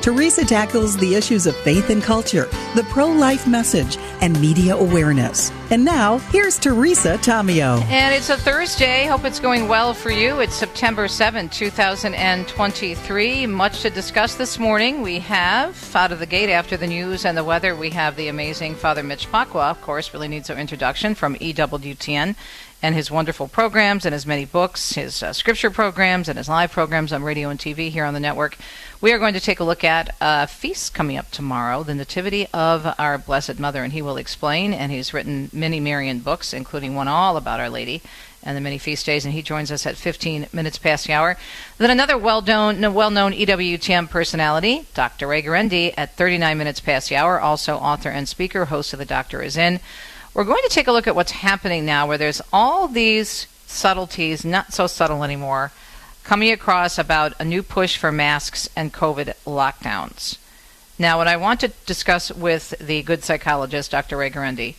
Teresa tackles the issues of faith and culture, the pro life message, and media awareness. And now, here's Teresa Tomeo. And it's a Thursday. Hope it's going well for you. It's September 7, 2023. Much to discuss this morning. We have, out of the gate after the news and the weather, we have the amazing Father Mitch Pacwa, of course, really needs our introduction from EWTN and his wonderful programs and his many books, his uh, scripture programs, and his live programs on radio and TV here on the network. We are going to take a look at a feast coming up tomorrow, the Nativity of our Blessed Mother, and he will explain. And he's written many Marian books, including one all about Our Lady and the many feast days. And he joins us at 15 minutes past the hour. Then another well-known, well-known EWTN personality, Dr. Ray Guarendi, at 39 minutes past the hour. Also author and speaker, host of The Doctor Is In. We're going to take a look at what's happening now, where there's all these subtleties, not so subtle anymore, coming across about a new push for masks and COVID lockdowns. Now, what I want to discuss with the good psychologist, Dr. Ray Guarendi,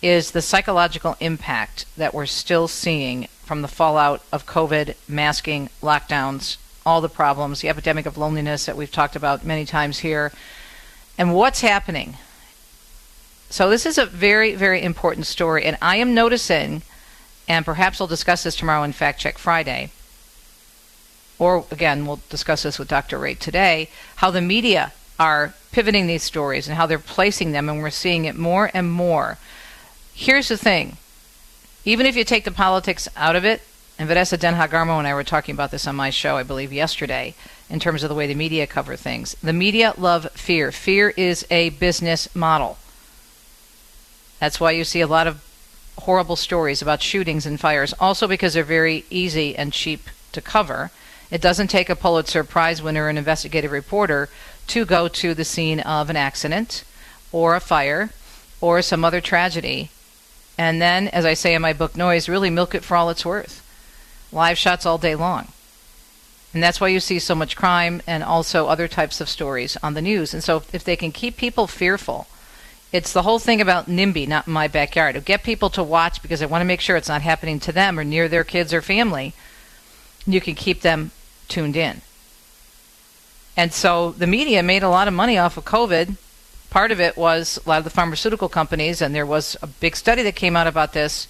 is the psychological impact that we're still seeing from the fallout of COVID, masking, lockdowns, all the problems, the epidemic of loneliness that we've talked about many times here, and what's happening so this is a very, very important story, and I am noticing, and perhaps I'll discuss this tomorrow in Fact Check Friday, or again, we'll discuss this with Dr. Ray today, how the media are pivoting these stories and how they're placing them, and we're seeing it more and more. Here's the thing even if you take the politics out of it, and Vanessa Denha Garmo and I were talking about this on my show, I believe, yesterday, in terms of the way the media cover things. The media love fear. Fear is a business model. That's why you see a lot of horrible stories about shootings and fires, also because they're very easy and cheap to cover. It doesn't take a Pulitzer Prize winner, an investigative reporter, to go to the scene of an accident or a fire or some other tragedy. And then, as I say in my book Noise, really milk it for all it's worth. Live shots all day long. And that's why you see so much crime and also other types of stories on the news. And so, if they can keep people fearful, it's the whole thing about NIMBY, not my backyard. To get people to watch because they want to make sure it's not happening to them or near their kids or family. You can keep them tuned in. And so the media made a lot of money off of COVID. Part of it was a lot of the pharmaceutical companies, and there was a big study that came out about this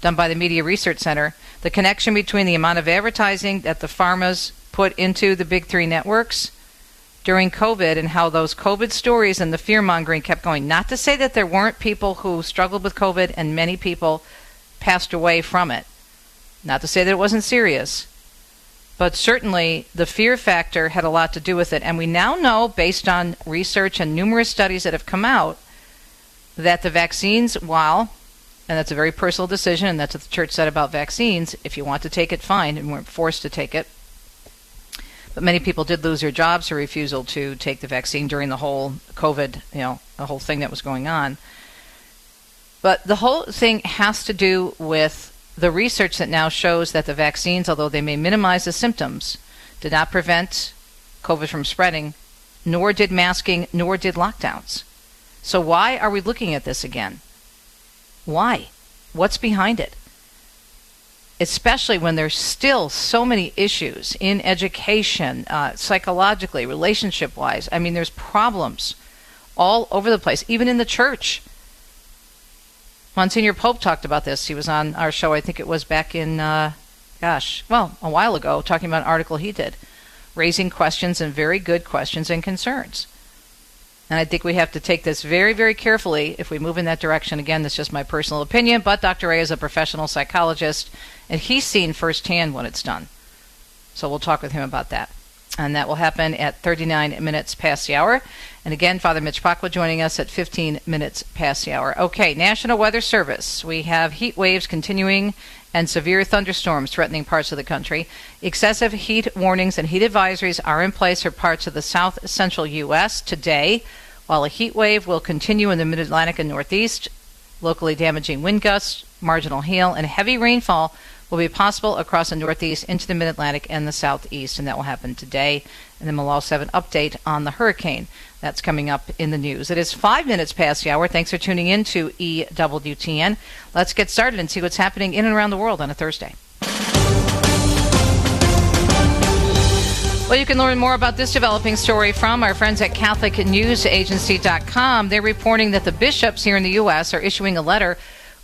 done by the Media Research Center. The connection between the amount of advertising that the pharmas put into the big three networks during COVID and how those COVID stories and the fear mongering kept going. Not to say that there weren't people who struggled with COVID and many people passed away from it. Not to say that it wasn't serious. But certainly the fear factor had a lot to do with it. And we now know, based on research and numerous studies that have come out, that the vaccines, while, and that's a very personal decision, and that's what the church said about vaccines, if you want to take it, fine, and weren't forced to take it but many people did lose their jobs for refusal to take the vaccine during the whole COVID, you know, the whole thing that was going on. But the whole thing has to do with the research that now shows that the vaccines, although they may minimize the symptoms, did not prevent COVID from spreading, nor did masking, nor did lockdowns. So why are we looking at this again? Why? What's behind it? especially when there's still so many issues in education, uh, psychologically, relationship wise. I mean, there's problems all over the place, even in the church. Monsignor Pope talked about this. He was on our show, I think it was back in, uh, gosh, well, a while ago, talking about an article he did, raising questions and very good questions and concerns. And I think we have to take this very, very carefully if we move in that direction. Again, that's just my personal opinion, but Dr. Ray is a professional psychologist, and he's seen firsthand what it's done. So we'll talk with him about that. And that will happen at 39 minutes past the hour. And again, Father Mitch Pacwa joining us at 15 minutes past the hour. Okay, National Weather Service. We have heat waves continuing and severe thunderstorms threatening parts of the country. Excessive heat warnings and heat advisories are in place for parts of the south central U.S. today, while a heat wave will continue in the mid Atlantic and Northeast, locally damaging wind gusts, marginal hail, and heavy rainfall will be possible across the Northeast into the Mid Atlantic and the Southeast, and that will happen today. And then we'll also have an update on the hurricane. That's coming up in the news. It is five minutes past the hour. Thanks for tuning in to EWTN. Let's get started and see what's happening in and around the world on a Thursday. Well, you can learn more about this developing story from our friends at CatholicNewsAgency.com. They're reporting that the bishops here in the U.S. are issuing a letter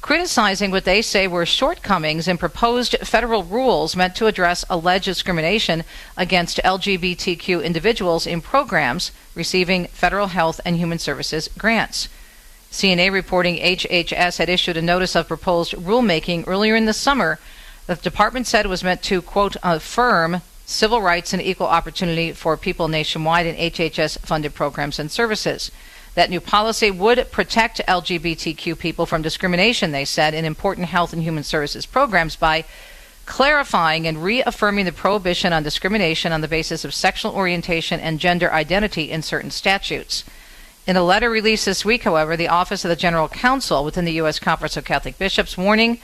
criticizing what they say were shortcomings in proposed federal rules meant to address alleged discrimination against LGBTQ individuals in programs receiving federal health and human services grants. CNA reporting HHS had issued a notice of proposed rulemaking earlier in the summer that the department said was meant to, quote, affirm civil rights and equal opportunity for people nationwide in HHS funded programs and services. That new policy would protect LGBTQ people from discrimination, they said, in important health and human services programs by clarifying and reaffirming the prohibition on discrimination on the basis of sexual orientation and gender identity in certain statutes. In a letter released this week, however, the Office of the General Counsel within the U.S. Conference of Catholic Bishops warning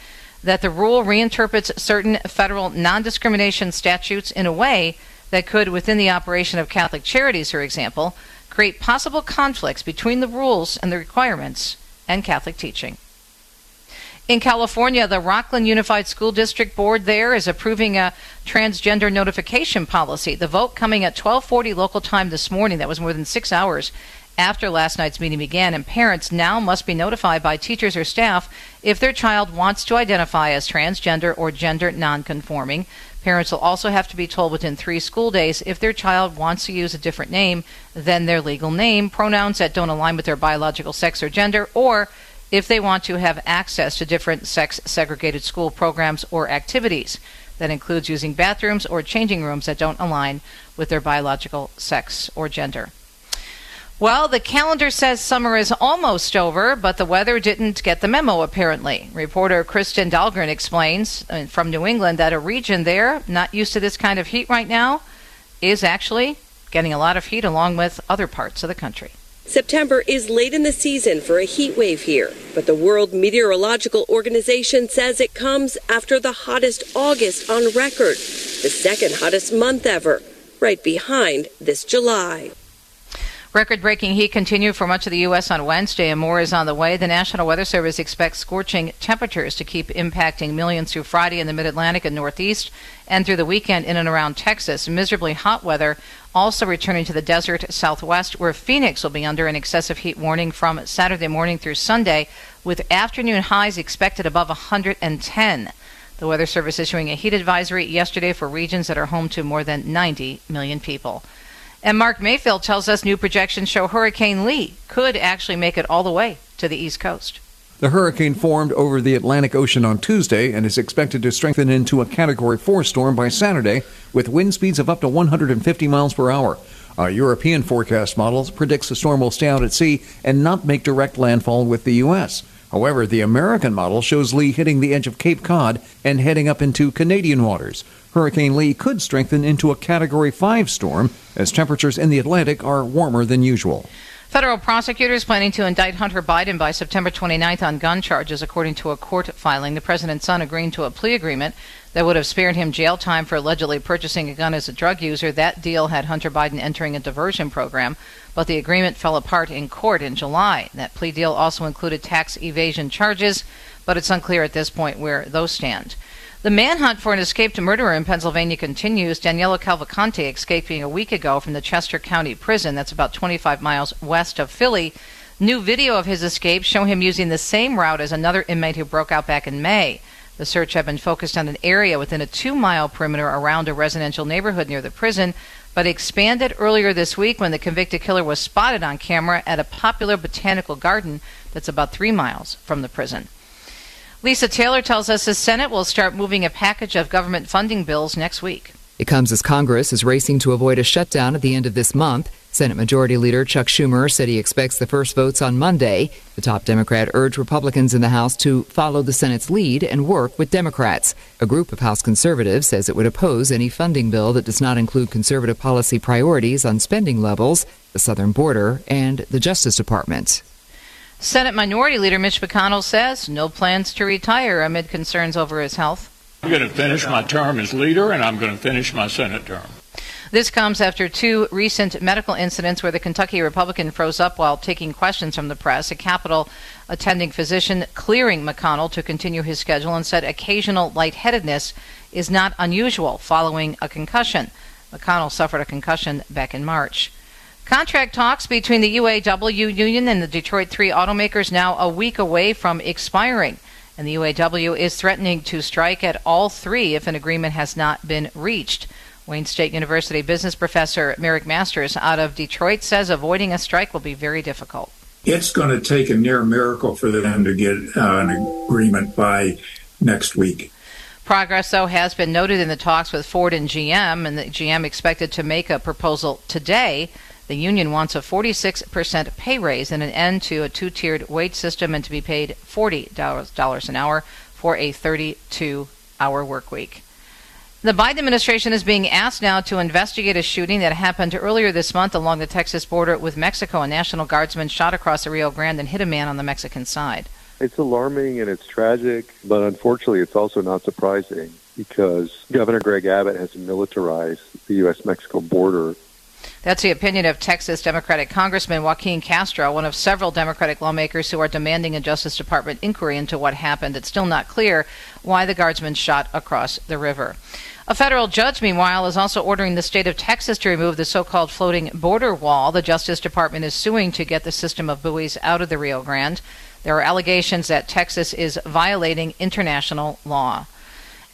that the rule reinterprets certain federal non discrimination statutes in a way that could, within the operation of Catholic charities, for example, create possible conflicts between the rules and the requirements and Catholic teaching. In California, the Rocklin Unified School District Board there is approving a transgender notification policy. The vote coming at 12:40 local time this morning. That was more than 6 hours after last night's meeting began, and parents now must be notified by teachers or staff if their child wants to identify as transgender or gender nonconforming. Parents will also have to be told within three school days if their child wants to use a different name than their legal name, pronouns that don't align with their biological sex or gender, or if they want to have access to different sex segregated school programs or activities. That includes using bathrooms or changing rooms that don't align with their biological sex or gender. Well, the calendar says summer is almost over, but the weather didn't get the memo, apparently. Reporter Kristen Dahlgren explains uh, from New England that a region there, not used to this kind of heat right now, is actually getting a lot of heat along with other parts of the country. September is late in the season for a heat wave here, but the World Meteorological Organization says it comes after the hottest August on record, the second hottest month ever, right behind this July. Record breaking heat continued for much of the U.S. on Wednesday, and more is on the way. The National Weather Service expects scorching temperatures to keep impacting millions through Friday in the mid Atlantic and Northeast, and through the weekend in and around Texas. Miserably hot weather also returning to the desert southwest, where Phoenix will be under an excessive heat warning from Saturday morning through Sunday, with afternoon highs expected above 110. The Weather Service issuing a heat advisory yesterday for regions that are home to more than 90 million people. And Mark Mayfield tells us new projections show Hurricane Lee could actually make it all the way to the East Coast. The hurricane formed over the Atlantic Ocean on Tuesday and is expected to strengthen into a Category 4 storm by Saturday with wind speeds of up to 150 miles per hour. Our European forecast models predicts the storm will stay out at sea and not make direct landfall with the U.S. However, the American model shows Lee hitting the edge of Cape Cod and heading up into Canadian waters. Hurricane Lee could strengthen into a Category 5 storm as temperatures in the Atlantic are warmer than usual. Federal prosecutors planning to indict Hunter Biden by September 29th on gun charges, according to a court filing. The president's son agreeing to a plea agreement that would have spared him jail time for allegedly purchasing a gun as a drug user. That deal had Hunter Biden entering a diversion program, but the agreement fell apart in court in July. That plea deal also included tax evasion charges, but it's unclear at this point where those stand. The manhunt for an escaped murderer in Pennsylvania continues. Daniele Cavalcante escaping a week ago from the Chester County Prison, that's about 25 miles west of Philly. New video of his escape show him using the same route as another inmate who broke out back in May. The search had been focused on an area within a two mile perimeter around a residential neighborhood near the prison, but expanded earlier this week when the convicted killer was spotted on camera at a popular botanical garden that's about three miles from the prison. Lisa Taylor tells us the Senate will start moving a package of government funding bills next week. It comes as Congress is racing to avoid a shutdown at the end of this month. Senate Majority Leader Chuck Schumer said he expects the first votes on Monday. The top Democrat urged Republicans in the House to follow the Senate's lead and work with Democrats. A group of House conservatives says it would oppose any funding bill that does not include conservative policy priorities on spending levels, the southern border, and the Justice Department. Senate Minority Leader Mitch McConnell says no plans to retire amid concerns over his health. I'm going to finish my term as leader, and I'm going to finish my Senate term. This comes after two recent medical incidents where the Kentucky Republican froze up while taking questions from the press. A Capitol attending physician clearing McConnell to continue his schedule and said occasional lightheadedness is not unusual following a concussion. McConnell suffered a concussion back in March. Contract talks between the UAW union and the Detroit Three automakers now a week away from expiring. And the UAW is threatening to strike at all three if an agreement has not been reached. Wayne State University business professor Marick Masters out of Detroit says avoiding a strike will be very difficult. It's going to take a near miracle for them to get uh, an agreement by next week. Progress, though, has been noted in the talks with Ford and GM, and the GM expected to make a proposal today. The union wants a 46% pay raise and an end to a two tiered wage system and to be paid $40 an hour for a 32 hour work week. The Biden administration is being asked now to investigate a shooting that happened earlier this month along the Texas border with Mexico. A National Guardsman shot across the Rio Grande and hit a man on the Mexican side. It's alarming and it's tragic, but unfortunately, it's also not surprising because Governor Greg Abbott has militarized the U.S. Mexico border that's the opinion of Texas Democratic Congressman Joaquin Castro, one of several Democratic lawmakers who are demanding a Justice Department inquiry into what happened. It's still not clear why the guardsman shot across the river. A federal judge, meanwhile, is also ordering the state of Texas to remove the so called floating border wall. The Justice Department is suing to get the system of buoys out of the Rio Grande. There are allegations that Texas is violating international law.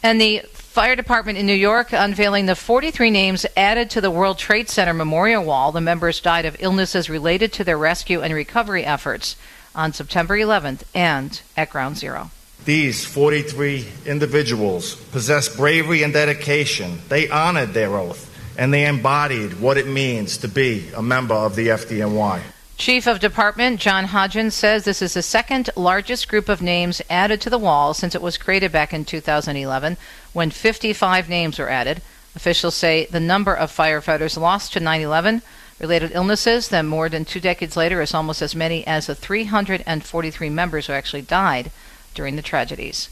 And the Fire Department in New York unveiling the 43 names added to the World Trade Center Memorial Wall. The members died of illnesses related to their rescue and recovery efforts on September 11th and at Ground Zero. These 43 individuals possessed bravery and dedication. They honored their oath and they embodied what it means to be a member of the FDNY. Chief of Department John Hodgins says this is the second largest group of names added to the wall since it was created back in 2011 when 55 names were added. Officials say the number of firefighters lost to 9 11 related illnesses then more than two decades later is almost as many as the 343 members who actually died during the tragedies.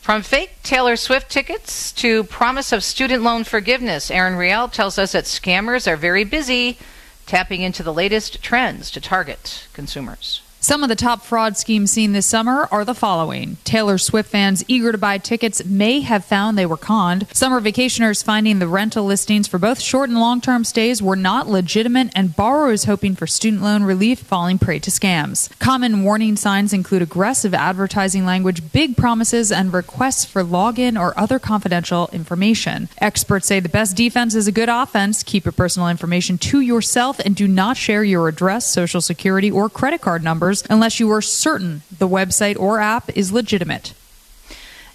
From fake Taylor Swift tickets to promise of student loan forgiveness, Aaron Riel tells us that scammers are very busy tapping into the latest trends to target consumers. Some of the top fraud schemes seen this summer are the following. Taylor Swift fans eager to buy tickets may have found they were conned. Summer vacationers finding the rental listings for both short and long term stays were not legitimate, and borrowers hoping for student loan relief falling prey to scams. Common warning signs include aggressive advertising language, big promises, and requests for login or other confidential information. Experts say the best defense is a good offense. Keep your personal information to yourself and do not share your address, social security, or credit card numbers unless you are certain the website or app is legitimate.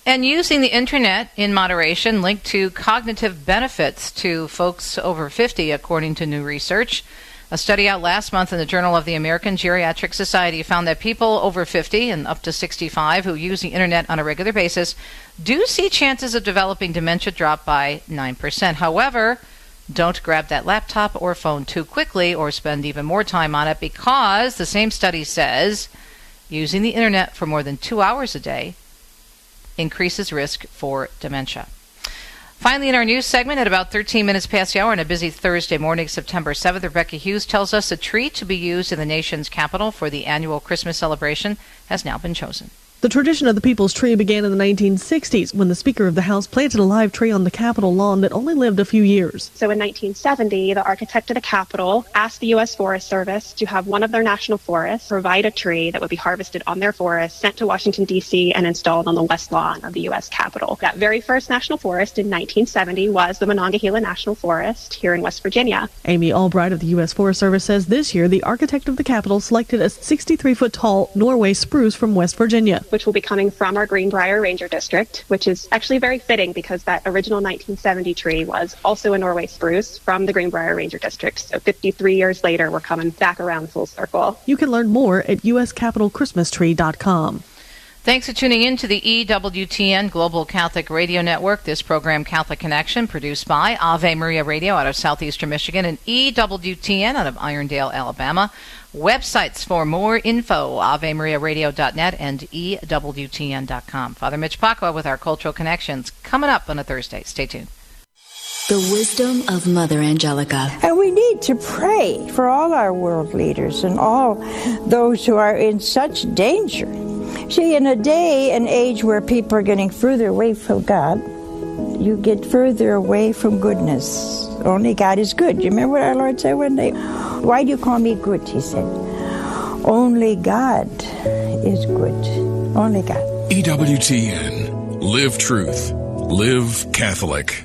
And using the internet in moderation linked to cognitive benefits to folks over 50, according to new research. A study out last month in the Journal of the American Geriatric Society found that people over 50 and up to 65 who use the internet on a regular basis do see chances of developing dementia drop by 9%. However, don't grab that laptop or phone too quickly or spend even more time on it because the same study says using the internet for more than two hours a day increases risk for dementia. Finally, in our news segment, at about 13 minutes past the hour on a busy Thursday morning, September 7th, Rebecca Hughes tells us a tree to be used in the nation's capital for the annual Christmas celebration has now been chosen. The tradition of the People's Tree began in the 1960s when the Speaker of the House planted a live tree on the Capitol lawn that only lived a few years. So in 1970, the architect of the Capitol asked the U.S. Forest Service to have one of their national forests provide a tree that would be harvested on their forest, sent to Washington, D.C., and installed on the west lawn of the U.S. Capitol. That very first national forest in 1970 was the Monongahela National Forest here in West Virginia. Amy Albright of the U.S. Forest Service says this year the architect of the Capitol selected a 63 foot tall Norway spruce from West Virginia which will be coming from our Greenbrier Ranger District, which is actually very fitting because that original 1970 tree was also a Norway spruce from the Greenbrier Ranger District. So 53 years later, we're coming back around full circle. You can learn more at uscapitolchristmastree.com. Thanks for tuning in to the EWTN Global Catholic Radio Network. This program, Catholic Connection, produced by Ave Maria Radio out of southeastern Michigan and EWTN out of Irondale, Alabama. Websites for more info avemariaradio.net and ewtn.com. Father Mitch Pacwa with our cultural connections coming up on a Thursday. Stay tuned. The wisdom of Mother Angelica. And we need to pray for all our world leaders and all those who are in such danger. See, in a day and age where people are getting further away from God, you get further away from goodness. Only God is good. You remember what our Lord said one day? Why do you call me good? He said. Only God is good. Only God. EWTN. Live truth. Live Catholic.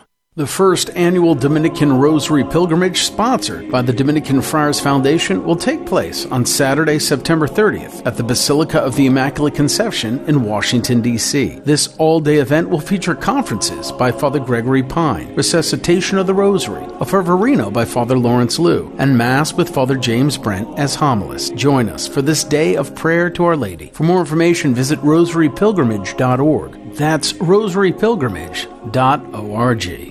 The first annual Dominican Rosary Pilgrimage, sponsored by the Dominican Friars Foundation, will take place on Saturday, September 30th at the Basilica of the Immaculate Conception in Washington, D.C. This all day event will feature conferences by Father Gregory Pine, Resuscitation of the Rosary, a Fervorino by Father Lawrence Lew, and Mass with Father James Brent as homilist. Join us for this day of prayer to Our Lady. For more information, visit rosarypilgrimage.org. That's rosarypilgrimage.org.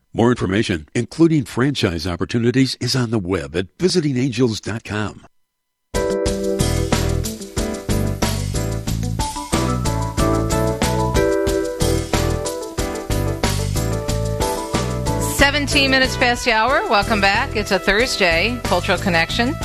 More information, including franchise opportunities, is on the web at visitingangels.com. Seventeen minutes past the hour. Welcome back. It's a Thursday cultural connection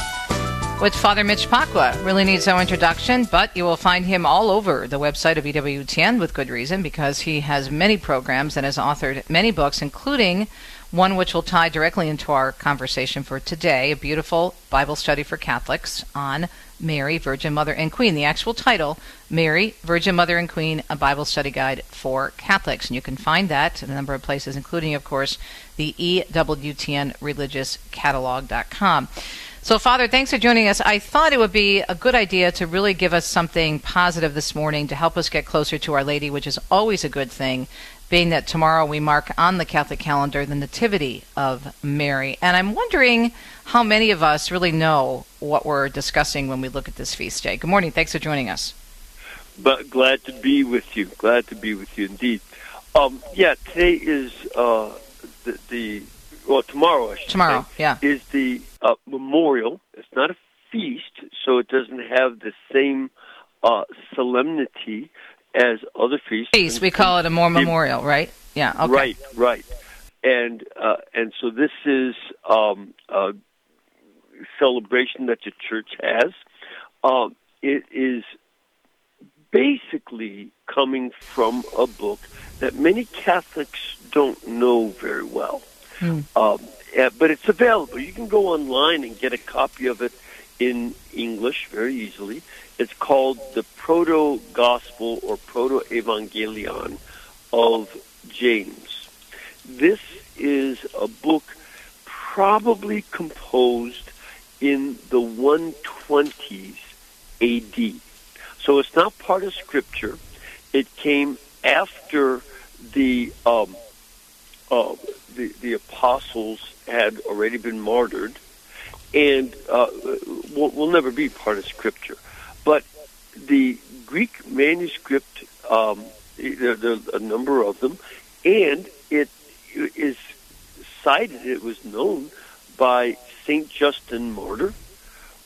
with Father Mitch Pacwa. Really needs no introduction, but you will find him all over the website of EWTN with good reason because he has many programs and has authored many books, including one which will tie directly into our conversation for today a beautiful Bible study for Catholics on Mary, Virgin Mother and Queen. The actual title, Mary, Virgin Mother and Queen, a Bible study guide for Catholics. And you can find that in a number of places, including, of course, the EWTN Religious Catalog.com. So, Father, thanks for joining us. I thought it would be a good idea to really give us something positive this morning to help us get closer to Our Lady, which is always a good thing, being that tomorrow we mark on the Catholic calendar the Nativity of Mary. And I'm wondering how many of us really know what we're discussing when we look at this feast day. Good morning. Thanks for joining us. But glad to be with you. Glad to be with you indeed. Um, yeah, today is uh, the, the well tomorrow. I should tomorrow, say, yeah, is the uh, memorial. It's not a feast, so it doesn't have the same uh, solemnity as other feasts. Feast, we call it a more memorial, right? Yeah. Okay. Right, right. And uh, and so this is um, a celebration that the church has. Um, it is basically coming from a book that many Catholics don't know very well. Mm. Um, yeah, but it's available. You can go online and get a copy of it in English very easily. It's called the Proto Gospel or Proto Evangelion of James. This is a book probably composed in the 120s AD. So it's not part of Scripture. It came after the um, uh, the, the apostles had already been martyred, and uh, will, will never be part of Scripture. But the Greek manuscript, um, there, there are a number of them, and it is cited. It was known by Saint Justin Martyr.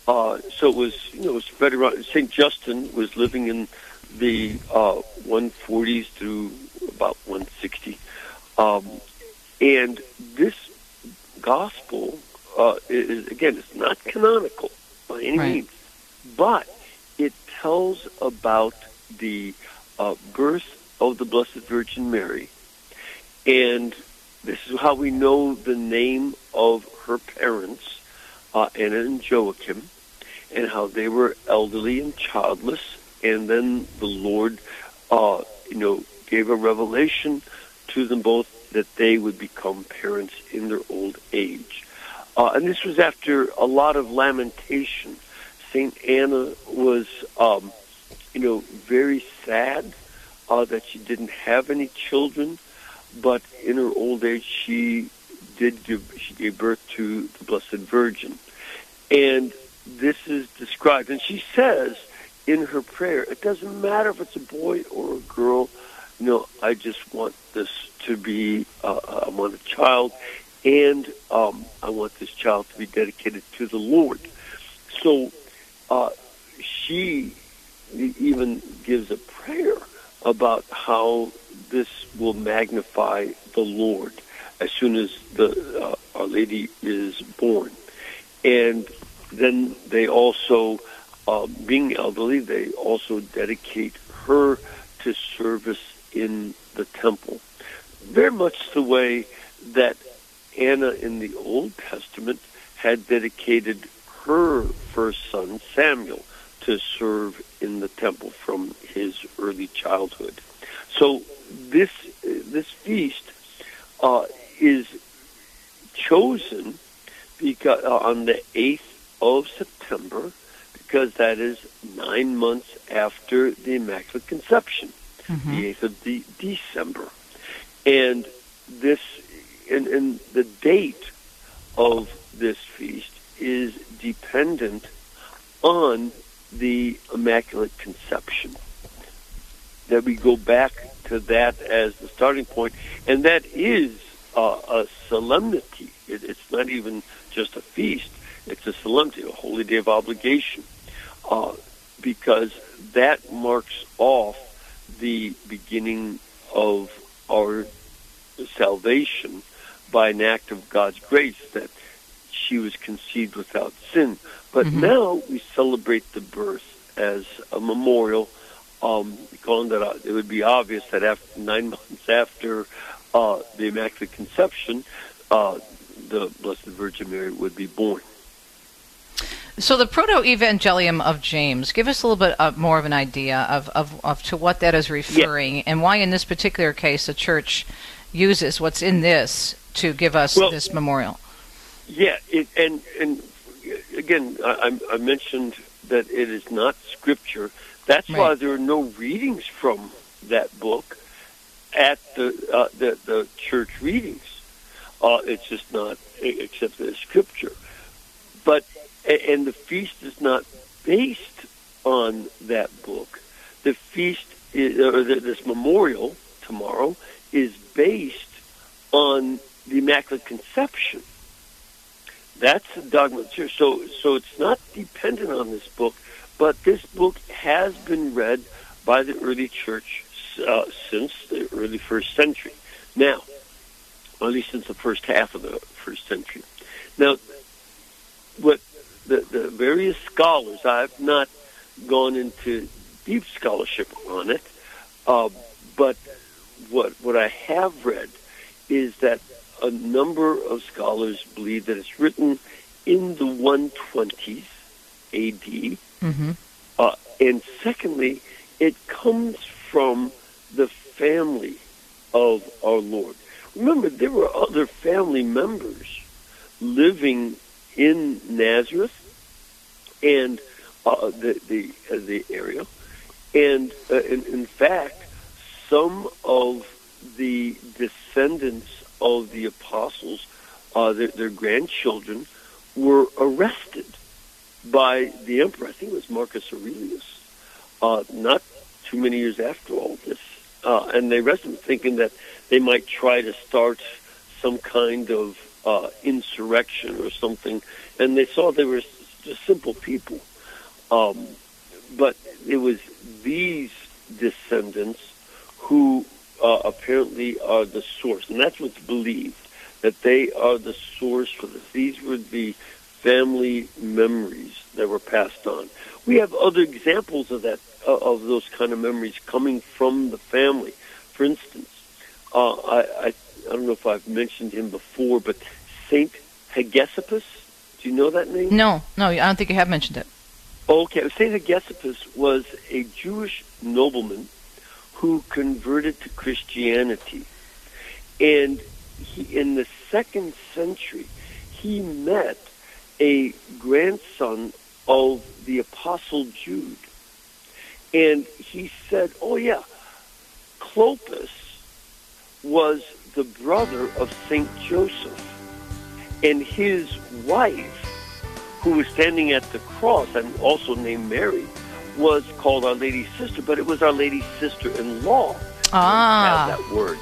Uh, so it was, you know, it was spread around. Saint Justin was living in the uh, 140s through about 160, um, and this gospel uh, is again, it's not canonical by any Right. means, but it tells about the uh, birth of the Blessed Virgin Mary, and this is how we know the name of her parents, uh, Anna and Joachim, and how they were elderly and childless, and then the Lord, uh, you know, gave a revelation to them both that they would become parents in their old age. Uh, and this was after a lot of lamentation. Saint Anna was, um, you know, very sad uh, that she didn't have any children, but in her old age she did give she gave birth to the Blessed Virgin, and this is described. And she says in her prayer, it doesn't matter if it's a boy or a girl. Know, I just want this to be. Uh, I want a child, and um, I want this child to be dedicated to the Lord. So uh, she even gives a prayer about how this will magnify the Lord as soon as the uh, Our Lady is born, and then they also, uh, being elderly, they also dedicate her to service in the temple, very much the way that Anna in the Old Testament had dedicated her first son Samuel to serve in the temple from his early childhood. So this this feast uh, is chosen because uh, on the eighth of September because that is nine months after the Immaculate Conception, Mm-hmm. the eighth of de- December, and this and, and the date of this feast is dependent on the Immaculate Conception. That we go back to that as the starting point, and that is uh, a solemnity. It, it's not even just a feast; it's a solemnity, a holy day of obligation, uh, because that marks off the beginning of our salvation by an act of God's grace that she was conceived without sin. But Mm-hmm. now we celebrate the birth as a memorial. Um, calling that out, it would be obvious that after nine months after uh, the Immaculate Conception, uh, the Blessed Virgin Mary would be born. So the Proto-Evangelium of James, give us a little bit uh, more of an idea of, of, of to what that is referring, and why in this particular case the Church uses what's in this to give us Well- this memorial. Yeah, it, and and again, I, I mentioned that it is not scripture. That's why there are no readings from that book at the uh, the, the church readings. Uh, it's just not accepted as scripture. But a- and the feast is not based on that book. The feast is, or the, this memorial tomorrow is based on the Immaculate Conception. That's the dogma of church. So, so it's not dependent on this book, but this book has been read by the early church uh, since the early first century. Now, at least since the first half of the first century. Now, what the, the various scholars, I've not gone into deep scholarship on it, uh, but what what I have read is that a number of scholars believe that it's written in the 120s AD, Mm-hmm. uh, and secondly, it comes from the family of our Lord. Remember, there were other family members living in Nazareth and uh, the the uh, the area, and uh, in, in fact, some of the descendants of the apostles, uh, their, their grandchildren, were arrested by the emperor. I think it was Marcus Aurelius. Uh, not too many years after all this, uh, and they arrested him, thinking that they might try to start some kind of uh, insurrection or something. And they saw they were just simple people. Um, but it was these descendants who uh, apparently are the source, and that's what's believed that they are the source for this. These were the family memories that were passed on. We have other examples of that uh, of those kind of memories coming from the family. For instance, uh, I, I I don't know if I've mentioned him before, but Saint Hegesippus. Do you know that name? No, no, I don't think you have mentioned it. Okay, Saint Hegesippus was a Jewish nobleman who converted to Christianity, and he, in the second century, he met a grandson of the Apostle Jude, and he said, "Oh yeah, Clopas was the brother of Saint Joseph, and his wife." who was standing at the cross and also named Mary, was called Our Lady's sister, but it was Our Lady's sister-in-law. Ah. That word.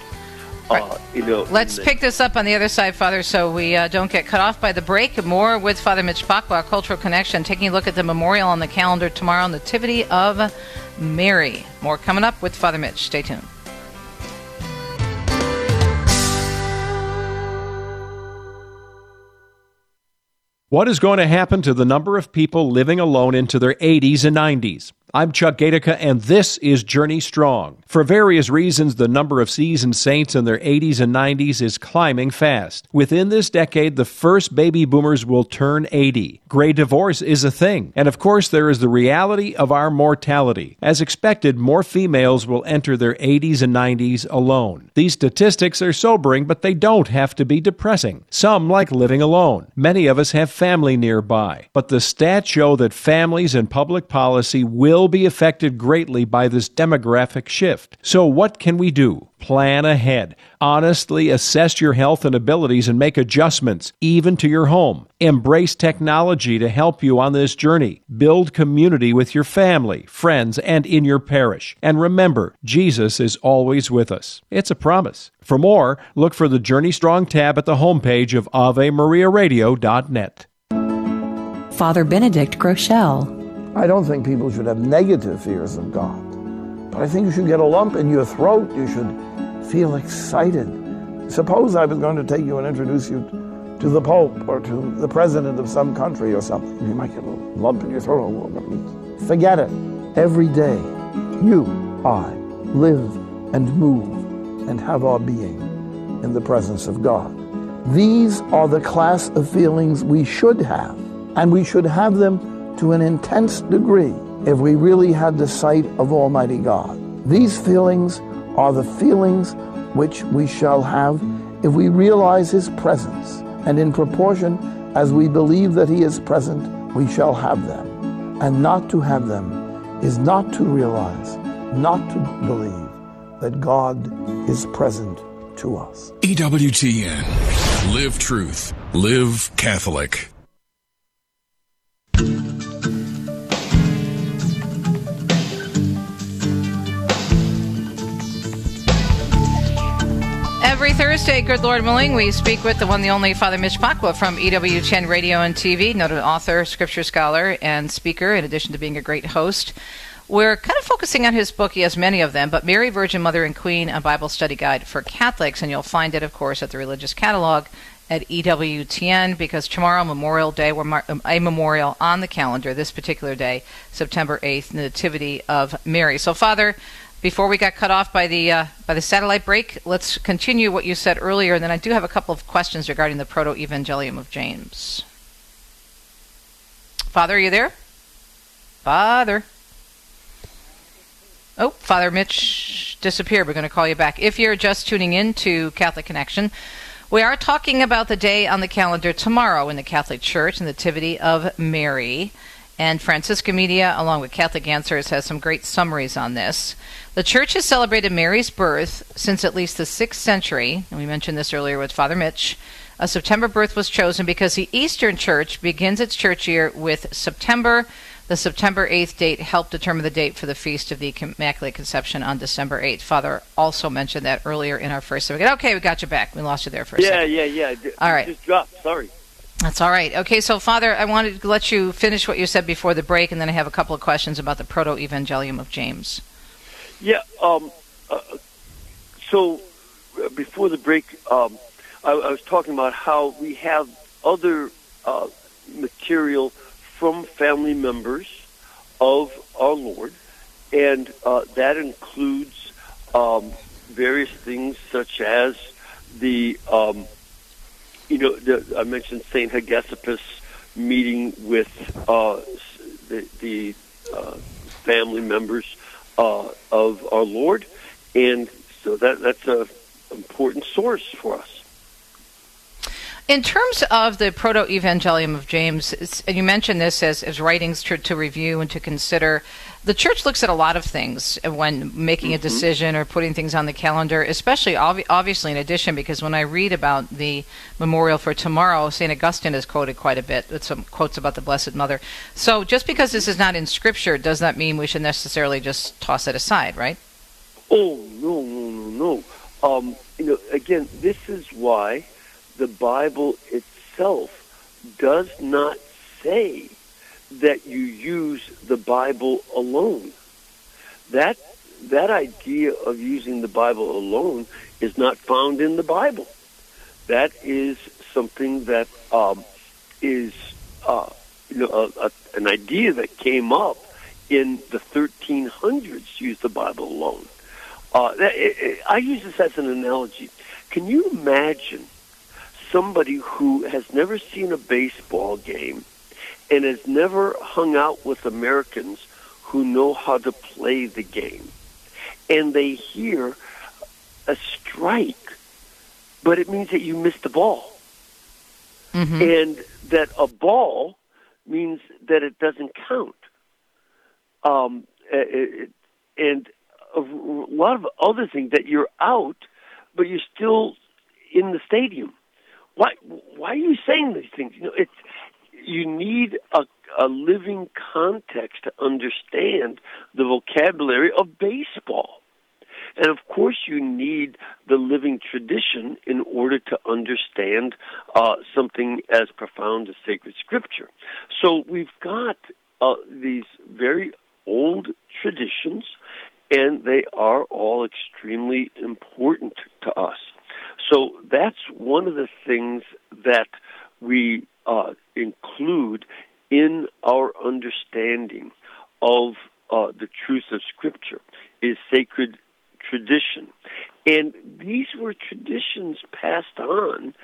Uh, you know, Let's pick this up on the other side, Father, so we uh, don't get cut off by the break. More with Father Mitch Pacwa, Cultural Connection, taking a look at the memorial on the calendar tomorrow, Nativity of Mary. More coming up with Father Mitch. Stay tuned. What is going to happen to the number of people living alone into their 80s and 90s? I'm Chuck Gatica, and this is Journey Strong. For various reasons, the number of seasoned saints in their 80s and 90s is climbing fast. Within this decade, the first baby boomers will turn 80. Gray divorce is a thing. And of course, there is the reality of our mortality. As expected, more females will enter their 80s and 90s alone. These statistics are sobering, but they don't have to be depressing. Some like living alone. Many of us have family nearby. But the stats show that families and public policy will be affected greatly by this demographic shift. So, what can we do? Plan ahead. Honestly assess your health and abilities and make adjustments, even to your home. Embrace technology to help you on this journey. Build community with your family, friends, and in your parish. And remember, Jesus is always with us. It's a promise. For more, look for the Journey Strong tab at the homepage of AveMariaRadio.net. Father Benedict Groeschel. I don't think people should have negative fears of God. But I think you should get a lump in your throat. You should feel excited. Suppose I was going to take you and introduce you to the Pope or to the President of some country or something. You might get a lump in your throat. Forget it. Every day, you, I, live and move and have our being in the presence of God. These are the class of feelings we should have, and we should have them to an intense degree if we really had the sight of Almighty God. These feelings are the feelings which we shall have if we realize His presence, and in proportion as we believe that He is present, we shall have them. And not to have them is not to realize, not to believe that God is present to us. EWTN. Live truth. Live Catholic. Every Thursday, good Lord willing, we speak with the one, the only Father Mitch Pacwa from EWTN Radio and TV, noted author, scripture scholar, and speaker, in addition to being a great host. We're kind of focusing on his book. He has many of them, but Mary, Virgin Mother and Queen, a Bible study guide for Catholics. And you'll find it, of course, at the Religious Catalog at EWTN because tomorrow, Memorial Day, we're mar- a memorial on the calendar, this particular day, September 8th, Nativity of Mary. So, Father, before we got cut off by the uh, by the satellite break, let's continue what you said earlier, and then I do have a couple of questions regarding the Proto Evangelium of James. Father, are you there? Father. Oh, Father Mitch disappeared. We're going to call you back. If you're just tuning in to Catholic Connection, we are talking about the day on the calendar tomorrow in the Catholic Church, the Nativity of Mary. And Franciscan Media, along with Catholic Answers, has some great summaries on this. The Church has celebrated Mary's birth since at least the 6th century, and we mentioned this earlier with Father Mitch. A September birth was chosen because the Eastern Church begins its church year with September. The September 8th date helped determine the date for the Feast of the Immaculate Conception on December 8th. Father also mentioned that earlier in our first segment. Okay, we got you back. We lost you there for a yeah, second. Yeah, yeah, yeah. All right. Just dropped. Sorry. That's all right. Okay, so Father, I wanted to let you finish what you said before the break, and then I have a couple of questions about the Proto Evangelium of James. Yeah. Um, uh, so uh, before the break, um, I, I, was talking about how we have other uh, material from family members of our Lord, and uh, that includes um, various things such as the, um, you know, the, I mentioned Saint Hegesippus meeting with uh, the, the uh, family members uh, of our Lord, and so that that's a important source for us. In terms of the Proto Evangelium of James, and you mentioned this as, as writings to, to, review and to consider, the church looks at a lot of things when making a Mm-hmm. decision or putting things on the calendar, especially obvi- obviously in addition, because when I read about the memorial for tomorrow, St. Augustine is quoted quite a bit with some quotes about the Blessed Mother. So just because this is not in Scripture does not mean we should necessarily just toss it aside, right? Oh no, no, no, no. Um, you know, again, this is why the Bible itself does not say that you use the Bible alone. That that idea of using the Bible alone is not found in the Bible. That is something that um, is uh, you know a, a, an idea that came up in the 1300s. Use the Bible alone. Uh, I use this as an analogy. Can you imagine somebody who has never seen a baseball game and has never hung out with Americans who know how to play the game? And they hear a strike, but it means that you missed the ball. Mm-hmm. And that a ball means that it doesn't count. Um, it, and a lot of other things that you're out, but you're still in the stadium. Why? Why are you saying these things? You know, it's you need a, a living context to understand the vocabulary of baseball. And of course, you need the living tradition in order to understand uh, something as profound as sacred scripture. So we've got uh, these very old traditions, and they are all extremely important to us. So that's one of the things that we uh, include in our understanding of uh, the truth of Scripture is sacred tradition. And these were traditions passed on,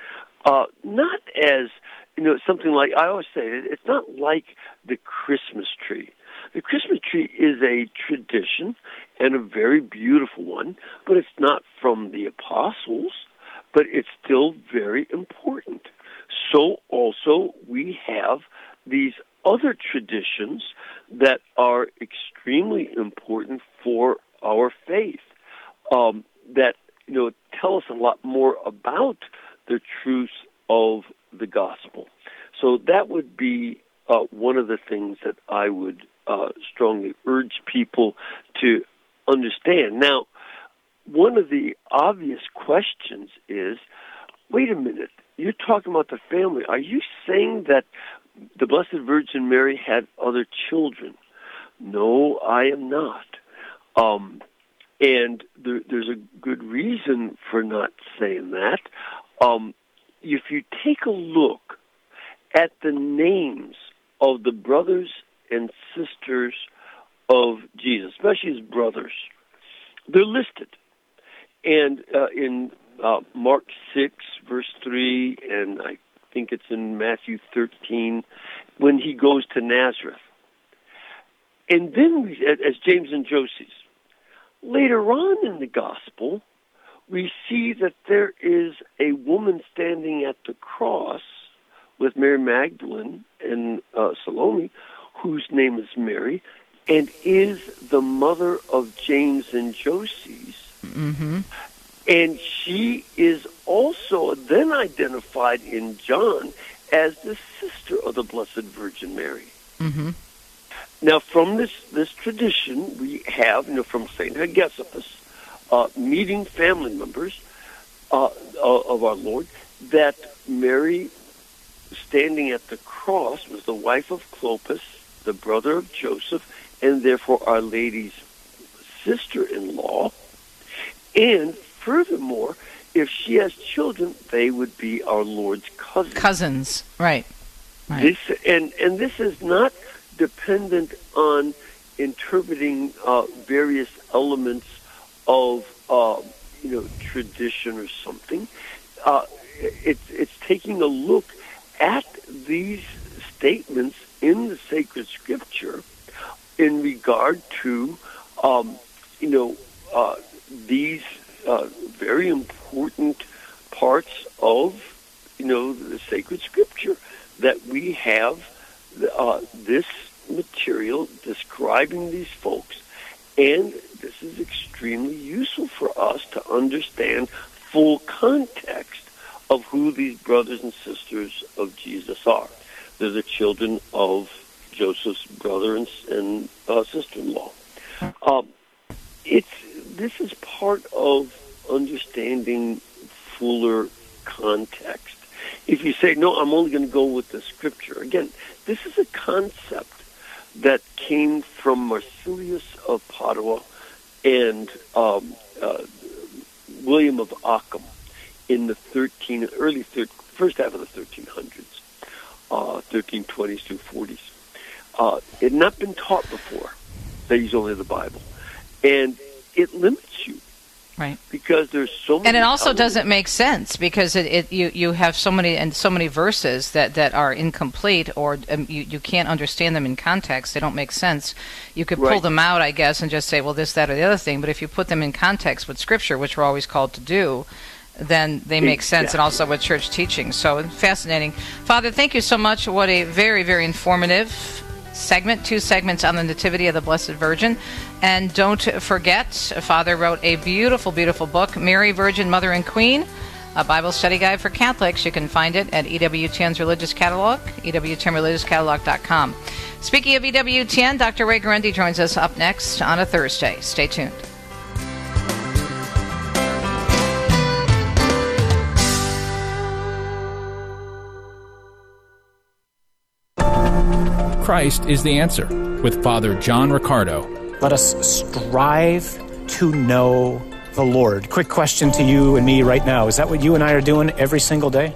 uh, not as, you know, something like, I always say, it's not like the Christmas tree. The Christmas tree is a tradition and a very beautiful one, but it's not from the apostles, but it's still very important. So also we have these other traditions that are extremely important for our faith um, that you know tell us a lot more about the truth of the gospel. So that would be uh, one of the things that I would uh, strongly urge people to understand. Now, one of the obvious questions is, wait a minute, you're talking about the family. Are you saying that the Blessed Virgin Mary had other children? No, I am not. Um, and there, there's a good reason for not saying that. Um, if you take a look at the names of the brothers and sisters of Jesus, especially his brothers, they're listed. And uh, in uh, Mark 6, verse 3, and I think it's in Matthew 13, when he goes to Nazareth. And then, we, as James and Joseph, later on in the gospel, we see that there is a woman standing at the cross with Mary Magdalene and uh, Salome, whose name is Mary, and is the mother of James and Joseph. Mm-hmm. And she is also then identified in John as the sister of the Blessed Virgin Mary. Mm-hmm. Now, from this, this tradition, we have, you know, from St. Hegesippus, uh, meeting family members uh, of our Lord, that Mary, standing at the cross, was the wife of Clopas, the brother of Joseph, and therefore Our Lady's sister-in-law. And furthermore, if she has children, they would be our Lord's cousins. Cousins, right? Right. This and and this is not dependent on interpreting uh, various elements of uh, you know tradition or something. Uh, it's it's taking a look at these statements in the sacred scripture in regard to um, you know uh, these uh, very important parts of you know the sacred scripture that we have uh, this material describing these folks and this is extremely useful for us to understand full context of who these brothers and sisters of Jesus are. They're the children of Joseph's brother and, and uh, sister-in-law. Um, it's this is part of understanding fuller context. If you say no, I'm only going to go with the scripture. Again, this is a concept that came from Marsilius of Padua and um, uh, William of Ockham in the 13 early thir- first half of the 1300s, uh, 1320s through 40s. Uh, it had not been taught before that you only the Bible, and it limits you Right. because there's so many. And it also elements. doesn't make sense because it, it you you have so many and so many verses that, that are incomplete or um, you you can't understand them in context. They don't make sense. You could pull them out, I guess, and just say, well, this, that, or the other thing. But if you put them in context with Scripture, which we're always called to do, then they make sense, and also with church teaching. So fascinating, Father. Thank you so much. What a very very informative segment, two segments on the Nativity of the Blessed Virgin. And don't forget, Father wrote a beautiful, beautiful book, Mary, Virgin, Mother, and Queen, a Bible study guide for Catholics. You can find it at EWTN's Religious Catalog, EWTNReligiousCatalog.com. Speaking of EWTN, Dr. Ray Guarendi joins us up next on a Thursday. Stay tuned. Christ is the answer with Father John Riccardo. Let us strive to know the Lord. Quick question to you and me right now. Is that what you and I are doing every single day?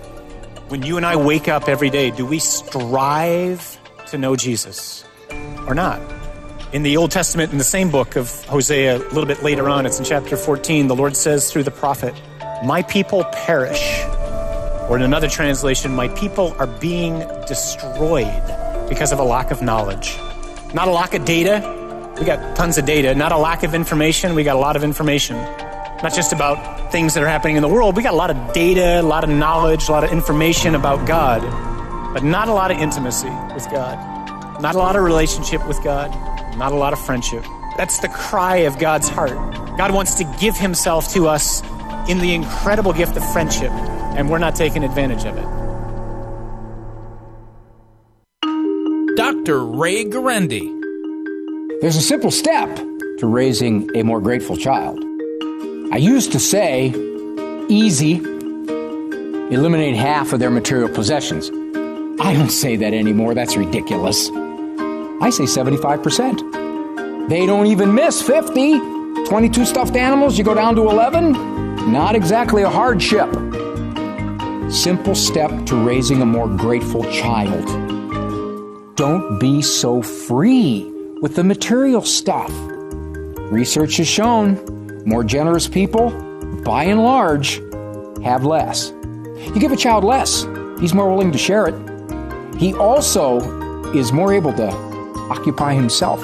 When you and I wake up every day, do we strive to know Jesus or not? In the Old Testament, in the same book of Hosea, a little bit later on, it's in chapter 14, the Lord says through the prophet, My people perish. Or in another translation, My people are being destroyed because of a lack of knowledge. Not a lack of data, we got tons of data. Not a lack of information, we got a lot of information. Not just about things that are happening in the world, we got a lot of data, a lot of knowledge, a lot of information about God, but not a lot of intimacy with God. Not a lot of relationship with God, not a lot of friendship. That's the cry of God's heart. God wants to give himself to us in the incredible gift of friendship, and we're not taking advantage of it. Dr. Ray Guarendi. There's a simple step to raising a more grateful child. I used to say, easy, eliminate half of their material possessions. I don't say that anymore. That's ridiculous. I say 75%. They don't even miss 50. 22 stuffed animals, you go down to 11? Not exactly a hardship. Simple step to raising a more grateful child. Don't be so free with the material stuff. Research has shown more generous people, by and large, have less. You give a child less, he's more willing to share it. He also is more able to occupy himself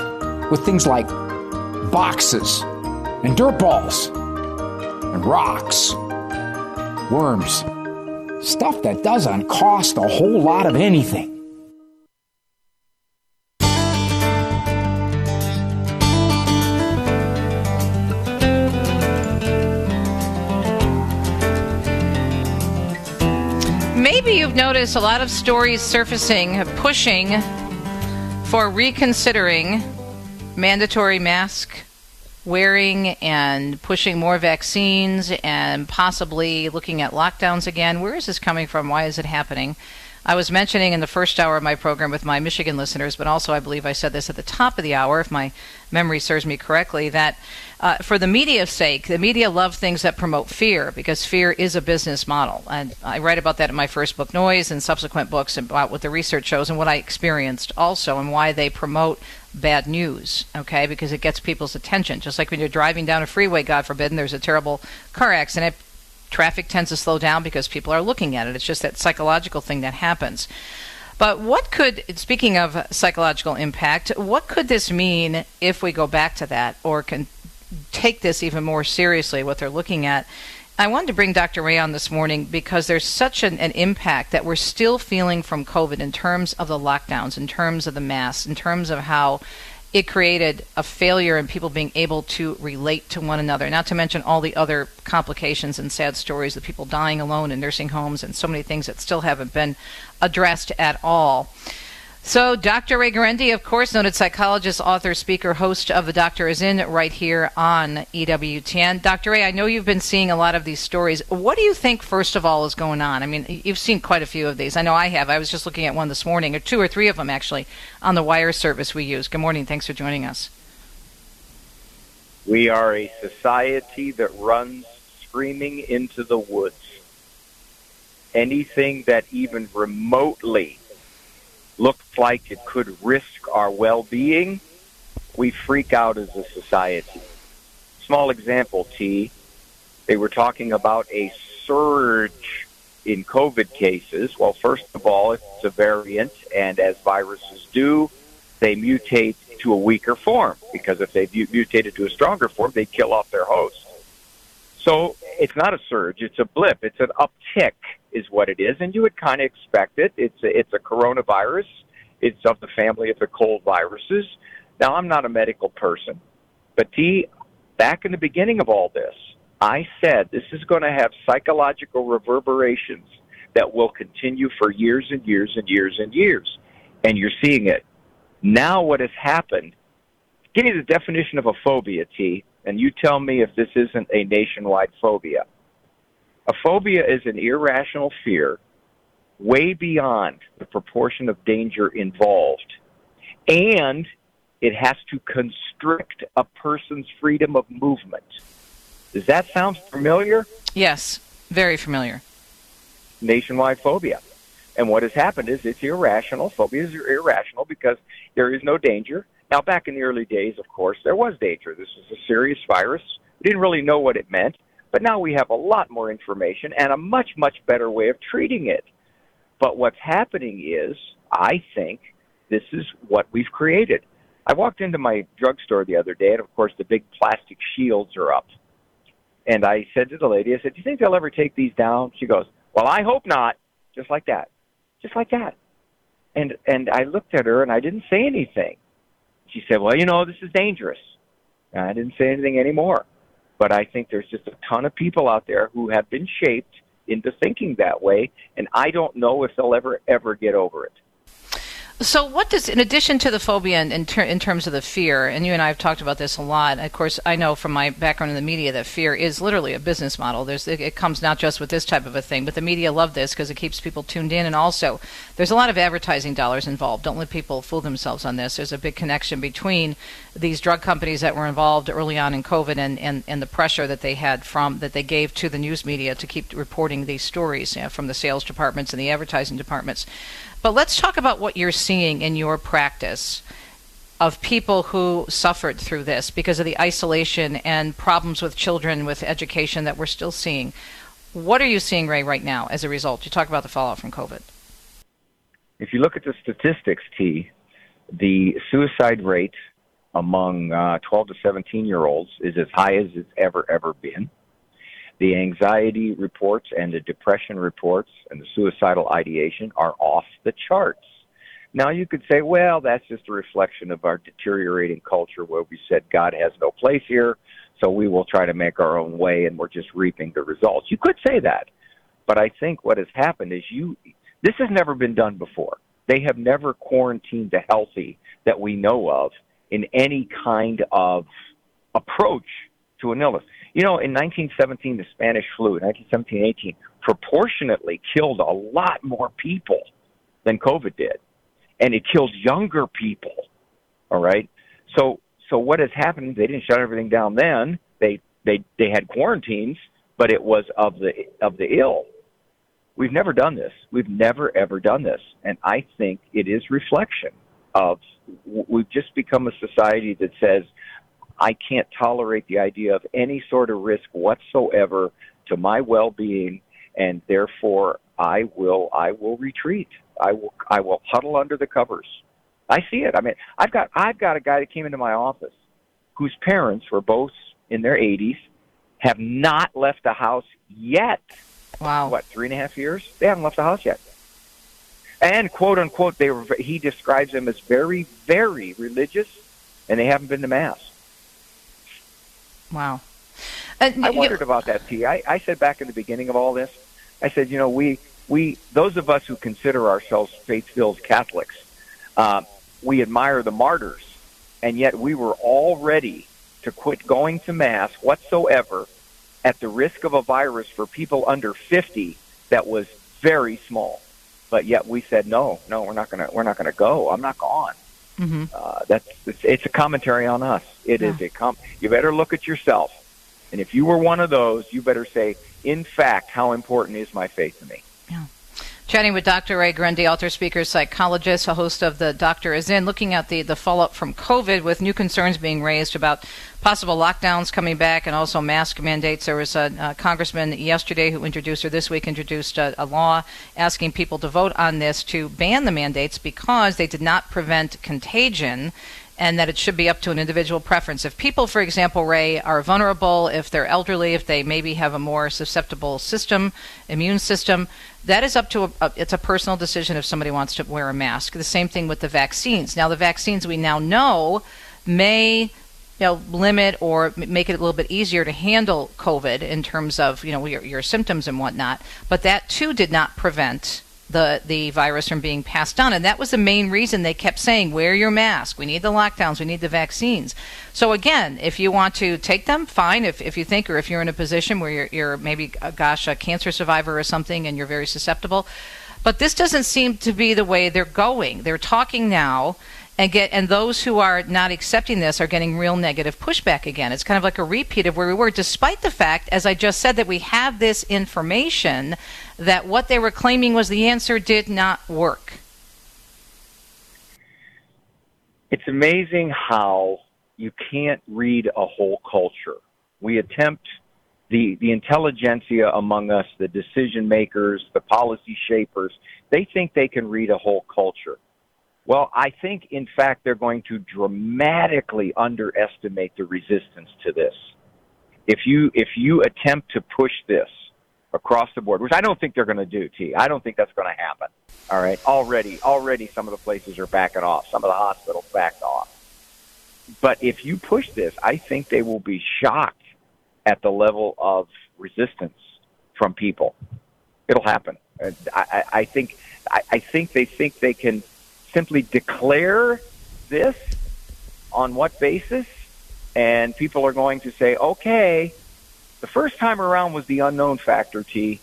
with things like boxes and dirt balls and rocks, worms, stuff that doesn't cost a whole lot of anything. You've noticed a lot of stories surfacing pushing for reconsidering mandatory mask wearing and pushing more vaccines and possibly looking at lockdowns again. Where is this coming from? Why is it happening? I was mentioning in the first hour of my program with my Michigan listeners, but also I believe I said this at the top of the hour, if my memory serves me correctly, that uh, for the media's sake, the media love things that promote fear because fear is a business model. And I write about that in my first book, Noise, and subsequent books about what the research shows and what I experienced also, and why they promote bad news, okay, because it gets people's attention. Just like when you're driving down a freeway, God forbid, and there's a terrible car accident, traffic tends to slow down because people are looking at it. It's just that psychological thing that happens. But what could, speaking of psychological impact, what could this mean if we go back to that or can take this even more seriously, what they're looking at? I wanted to bring Dr. Ray on this morning because there's such an, an, impact that we're still feeling from COVID in terms of the lockdowns, in terms of the masks, in terms of how it created a failure in people being able to relate to one another, not to mention all the other complications and sad stories of people dying alone in nursing homes and so many things that still haven't been addressed at all. So, Dr. Ray Guarendi, of course, noted psychologist, author, speaker, host of The Doctor is In right here on EWTN. Dr. Ray, I know you've been seeing a lot of these stories. What do you think, first of all, is going on? I mean, you've seen quite a few of these. I know I have. I was just looking at one this morning, or two or three of them, actually, on the wire service we use. Good morning. Thanks for joining us. We are a society that runs screaming into the woods. Anything that even remotely looks like it could risk our well-being, we freak out as a society. Small example, T. They were talking about a surge in COVID cases. Well, first of all, it's a variant, and as viruses do, they mutate to a weaker form because if they mutated to a stronger form, they kill off their host. So it's not a surge; it's a blip. It's an uptick, is what it is, and you would kind of expect it. It's a, it's a coronavirus. It's of the family of the cold viruses. Now, I'm not a medical person, but T, back in the beginning of all this, I said this is going to have psychological reverberations that will continue for years and years and years and years, and you're seeing it. Now, what has happened? Give me the definition of a phobia, T and you tell me if this isn't a nationwide phobia. A phobia is an irrational fear way beyond the proportion of danger involved, and it has to constrict a person's freedom of movement. Does that sound familiar? Yes, very familiar. Nationwide phobia. And what has happened is it's irrational. Phobias are irrational because there is no danger now, back in the early days, of course, there was danger. This was a serious virus. We didn't really know what it meant, but now we have a lot more information and a much, much better way of treating it. But what's happening is, I think, this is what we've created. I walked into my drugstore the other day, and of course, the big plastic shields are up. And I said to the lady, I said, Do you think they'll ever take these down? She goes, Well, I hope not. Just like that. Just like that. And and I looked at her and I didn't say anything she said, well, you know, this is dangerous. And I didn't say anything anymore. But I think there's just a ton of people out there who have been shaped into thinking that way, and I don't know if they'll ever, ever get over it. So, what does, in addition to the phobia in, ter- in, terms of the fear, and you and I have talked about this a lot. Of course, I know from my background in the media that fear is literally a business model. There's, it, it comes not just with this type of a thing, but the media love this because it keeps people tuned in. And also, there's a lot of advertising dollars involved. Don't let people fool themselves on this. There's a big connection between these drug companies that were involved early on in COVID and, and, and the pressure that they had from that they gave to the news media to keep reporting these stories you know, from the sales departments and the advertising departments. But let's talk about what you're seeing in your practice of people who suffered through this because of the isolation and problems with children with education that we're still seeing. What are you seeing, Ray, right now as a result? You talk about the fallout from COVID. If you look at the statistics, T, the suicide rate among uh, 12 to 17 year olds is as high as it's ever, ever been. The anxiety reports and the depression reports and the suicidal ideation are off the charts. Now you could say, well, that's just a reflection of our deteriorating culture where we said God has no place here, so we will try to make our own way and we're just reaping the results. You could say that. But I think what has happened is you this has never been done before. They have never quarantined the healthy that we know of in any kind of approach to an illness. You know, in 1917, the Spanish flu, 1917 18, proportionately killed a lot more people than COVID did, and it killed younger people. All right, so so what has happened? They didn't shut everything down then. They they they had quarantines, but it was of the of the ill. We've never done this. We've never ever done this, and I think it is reflection of we've just become a society that says I can't tolerate the idea of any sort of risk whatsoever to my well-being, and therefore I will I will retreat. I will I will huddle under the covers. I see it. I mean, I've got I've got a guy that came into my office whose parents were both in their 80s, have not left the house yet. Wow. What three and a half years? They haven't left the house yet. And quote unquote, they were. He describes them as very, very religious, and they haven't been to mass. Wow. Uh, I wondered about that, T. I, I said back in the beginning of all this, I said, you know, we we those of us who consider ourselves faith-filled Catholics, uh, we admire the martyrs, and yet we were all ready to quit going to mass whatsoever at the risk of a virus for people under 50 that was very small. But yet we said no, no, we're not gonna we're not gonna go. I'm not gone. Mm-hmm. Uh, that's it's, it's a commentary on us. It is a com. You better look at yourself, and if you were one of those, you better say, in fact, how important is my faith to me? Chatting with Dr. Ray Guarendi, author, speaker, psychologist, a host of The Doctor is In, looking at the, the follow-up from COVID with new concerns being raised about possible lockdowns coming back and also mask mandates. There was a, a congressman yesterday who introduced, or this week introduced, a, a law asking people to vote on this to ban the mandates because they did not prevent contagion and that it should be up to an individual preference. If people, for example, Ray, are vulnerable, if they're elderly, if they maybe have a more susceptible system, immune system, that is up to a, a, it's a personal decision if somebody wants to wear a mask. The same thing with the vaccines. Now, the vaccines we now know may you know, limit or make it a little bit easier to handle COVID in terms of you know your, your symptoms and whatnot. But that too did not prevent the the virus from being passed on and that was the main reason they kept saying wear your mask. We need the lockdowns. We need the vaccines. So again if you want to take them fine. If, if you think or if you're in a position where you're, you're maybe uh, gosh a cancer survivor or something and you're very susceptible. But this doesn't seem to be the way they're going. They're talking now and get and those who are not accepting this are getting real negative pushback again. It's kind of like a repeat of where we were, despite the fact, as I just said, that we have this information that what they were claiming was the answer did not work. It's amazing how you can't read a whole culture. We attempt the the intelligentsia among us, the decision makers, the policy shapers, they think they can read a whole culture. Well, I think, in fact, they're going to dramatically underestimate the resistance to this. If you if you attempt to push this across the board, which I don't think they're going to do, T. I don't think that's going to happen. All right, already already some of the places are backing off. Some of the hospitals backed off. But if you push this, I think they will be shocked at the level of resistance from people. It'll happen. I, I, I think I, I think they think they can simply declare this on what basis, and people are going to say, okay, the first time around was the unknown factor, T.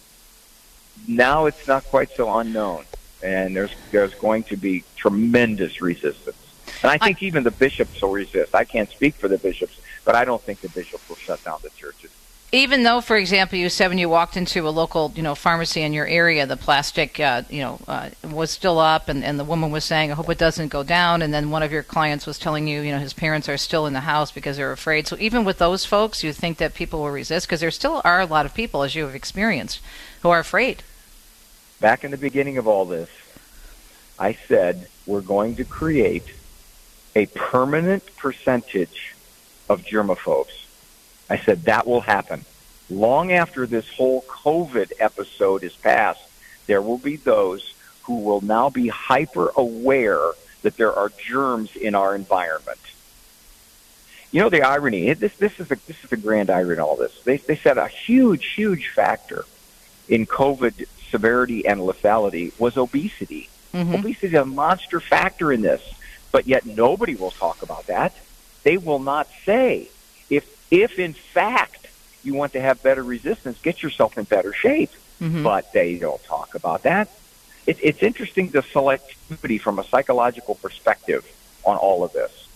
Now it's not quite so unknown, and there's there's going to be tremendous resistance. And I think I, even the bishops will resist. I can't speak for the bishops, but I don't think the bishops will shut down the churches even though, for example, you said when you walked into a local, you know, pharmacy in your area, the plastic, uh, you know, uh, was still up, and, and the woman was saying, "I hope it doesn't go down." And then one of your clients was telling you, you know, his parents are still in the house because they're afraid. So even with those folks, you think that people will resist because there still are a lot of people, as you have experienced, who are afraid. Back in the beginning of all this, I said we're going to create a permanent percentage of germaphobes I said that will happen. Long after this whole COVID episode is passed, there will be those who will now be hyper aware that there are germs in our environment. You know the irony. This this is the this is the grand irony in all this. They they said a huge huge factor in COVID severity and lethality was obesity. Mm-hmm. Obesity is a monster factor in this, but yet nobody will talk about that. They will not say if in fact you want to have better resistance, get yourself in better shape. Mm-hmm. But they don't talk about that. it, it's interesting the selectivity from a psychological perspective on all of this.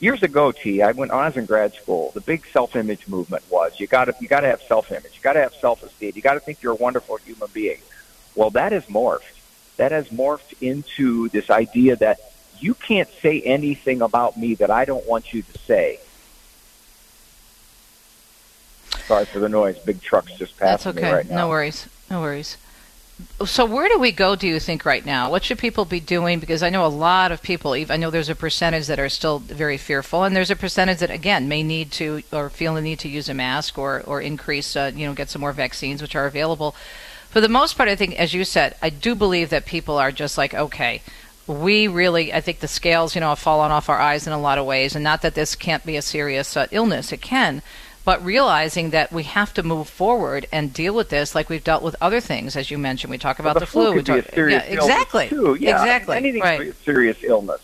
Years ago, T, I went when I was in grad school. The big self-image movement was you got to you got to have self-image, you got to have self-esteem, you got to think you're a wonderful human being. Well, that has morphed. That has morphed into this idea that you can't say anything about me that I don't want you to say. Sorry for the noise. Big trucks just passed That's okay. me right now. No worries. No worries. So where do we go? Do you think right now? What should people be doing? Because I know a lot of people. I know there's a percentage that are still very fearful, and there's a percentage that again may need to or feel the need to use a mask or or increase, uh, you know, get some more vaccines, which are available. For the most part, I think, as you said, I do believe that people are just like, okay, we really, I think the scales, you know, have fallen off our eyes in a lot of ways, and not that this can't be a serious uh, illness, it can but realizing that we have to move forward and deal with this like we've dealt with other things, as you mentioned. We talk about well, the, the flu. we talk, yeah, exactly. Too. Yeah, exactly. Anything right. serious illness.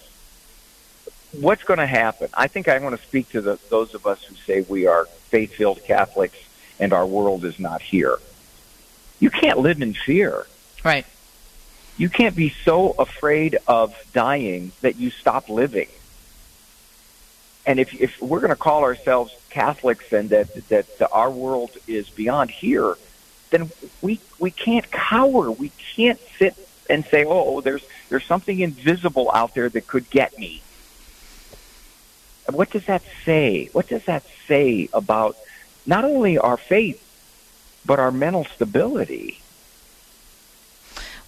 What's going to happen? I think I want to speak to the, those of us who say we are faith-filled Catholics and our world is not here. You can't live in fear. Right. You can't be so afraid of dying that you stop living. And if, if we're going to call ourselves Catholics and that, that our world is beyond here, then we, we can't cower. We can't sit and say, oh, there's, there's something invisible out there that could get me. What does that say? What does that say about not only our faith, but our mental stability?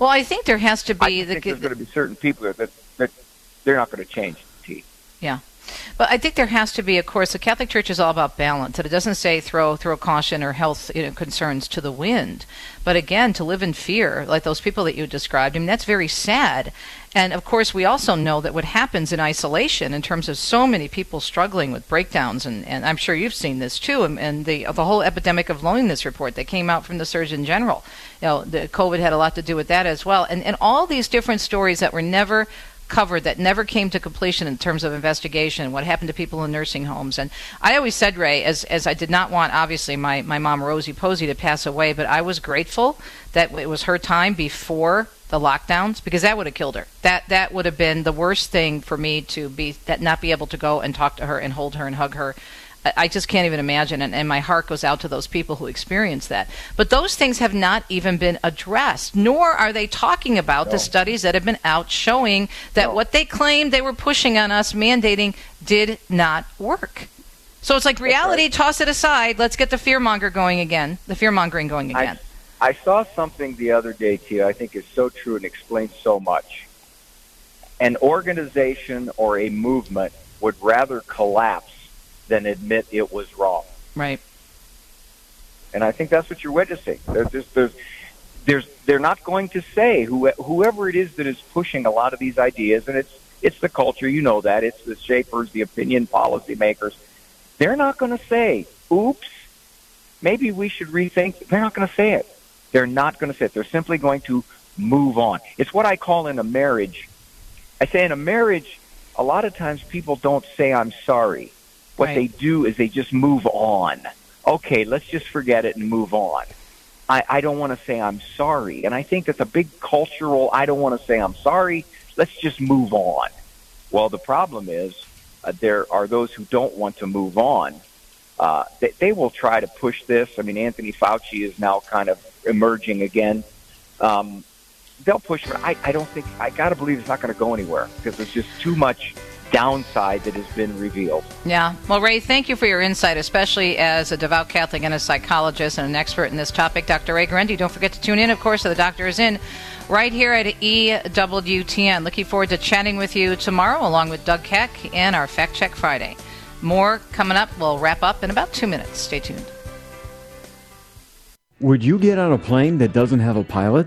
Well, I think there has to be I the. Think there's going to be certain people that, that they're not going to change. T. Yeah. But I think there has to be, of course, the Catholic Church is all about balance. And it doesn't say throw throw caution or health you know, concerns to the wind. But again, to live in fear, like those people that you described, I mean, that's very sad. And of course, we also know that what happens in isolation, in terms of so many people struggling with breakdowns, and, and I'm sure you've seen this too, and, and the the whole epidemic of loneliness report that came out from the Surgeon General. You know, the COVID had a lot to do with that as well, and and all these different stories that were never covered that never came to completion in terms of investigation what happened to people in nursing homes. And i always said ray as as i did not want obviously my my mom rosie posey to pass away but i was grateful that it was her time before the lockdowns because that would have killed her. That that would have been the worst thing for me to be that not be able to go and talk to her and hold her and hug her I just can't even imagine, and, and, my heart goes out to those people who experience that. But those things have not even been addressed, nor are they talking about no. the studies that have been out showing that no. what they claimed they were pushing on us, mandating, did not work. So it's like reality, right. toss it aside. Let's get the fear monger going again, the fear mongering going again. I, I saw something the other day, Tia, I think is so true and explains so much. An organization or a movement would rather collapse than admit it was wrong. Right. And I think that's what you're witnessing. There's, there's, there's, there's, they're not going to say who, whoever it is that is pushing a lot of these ideas, and it's it's the culture, you know that. It's the shapers, the opinion policymakers. They're not going to say, "Oops, maybe we should rethink." They're not going to say it. They're not going to say it. They're simply going to move on. It's what I call in a marriage. I say in a marriage, a lot of times people don't say I'm sorry. What right. they do is they just move on. Okay, let's just forget it and move on. I, I don't want to say I'm sorry. And I think that's a big cultural, I don't want to say I'm sorry. Let's just move on. Well, the problem is uh, there are those who don't want to move on. Uh, they, they will try to push this. I mean, Anthony Fauci is now kind of emerging again. Um, they'll push, but I, I don't think, I got to believe it's not going to go anywhere because there's just too much downside that has been revealed. Yeah. Well, Ray, thank you for your insight, especially as a devout Catholic and a psychologist and an expert in this topic. Dr. Ray Guarendi, don't forget to tune in, of course, so the doctor is in right here at EWTN. Looking forward to chatting with you tomorrow, along with Doug Keck and our Fact Check Friday. More coming up. We'll wrap up in about two minutes. Stay tuned. Would you get on a plane that doesn't have a pilot?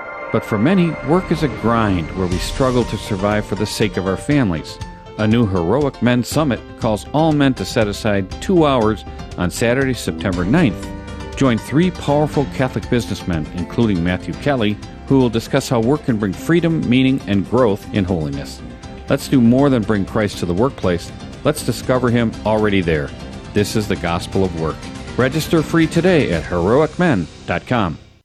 But for many, work is a grind where we struggle to survive for the sake of our families. A new Heroic Men Summit calls all men to set aside two hours on Saturday, September 9th. Join three powerful Catholic businessmen, including Matthew Kelly, who will discuss how work can bring freedom, meaning, and growth in holiness. Let's do more than bring Christ to the workplace. Let's discover Him already there. This is the gospel of work. Register free today at heroicmen.com.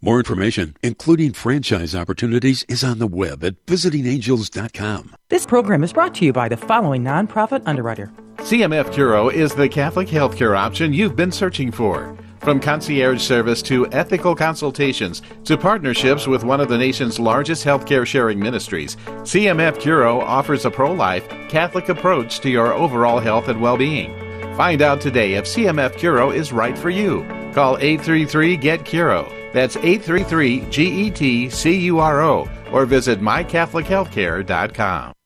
More information, including franchise opportunities, is on the web at visitingangels.com. This program is brought to you by the following nonprofit underwriter. CMF Curo is the Catholic healthcare option you've been searching for. From concierge service to ethical consultations to partnerships with one of the nation's largest healthcare sharing ministries, CMF Curo offers a pro life, Catholic approach to your overall health and well being. Find out today if CMF Curo is right for you. Call 833 GET Curo. That's 833 G E T C U R O or visit mycatholichealthcare.com.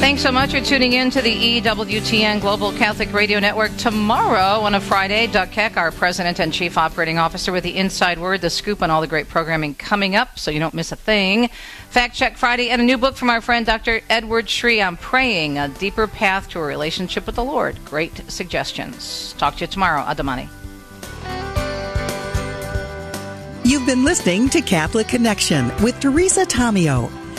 Thanks so much for tuning in to the EWTN Global Catholic Radio Network. Tomorrow on a Friday, Doug Keck, our President and Chief Operating Officer, with the Inside Word, the scoop on all the great programming coming up so you don't miss a thing. Fact Check Friday, and a new book from our friend Dr. Edward Sri on praying, a deeper path to a relationship with the Lord. Great suggestions. Talk to you tomorrow. Adamani. You've been listening to Catholic Connection with Teresa Tomeo.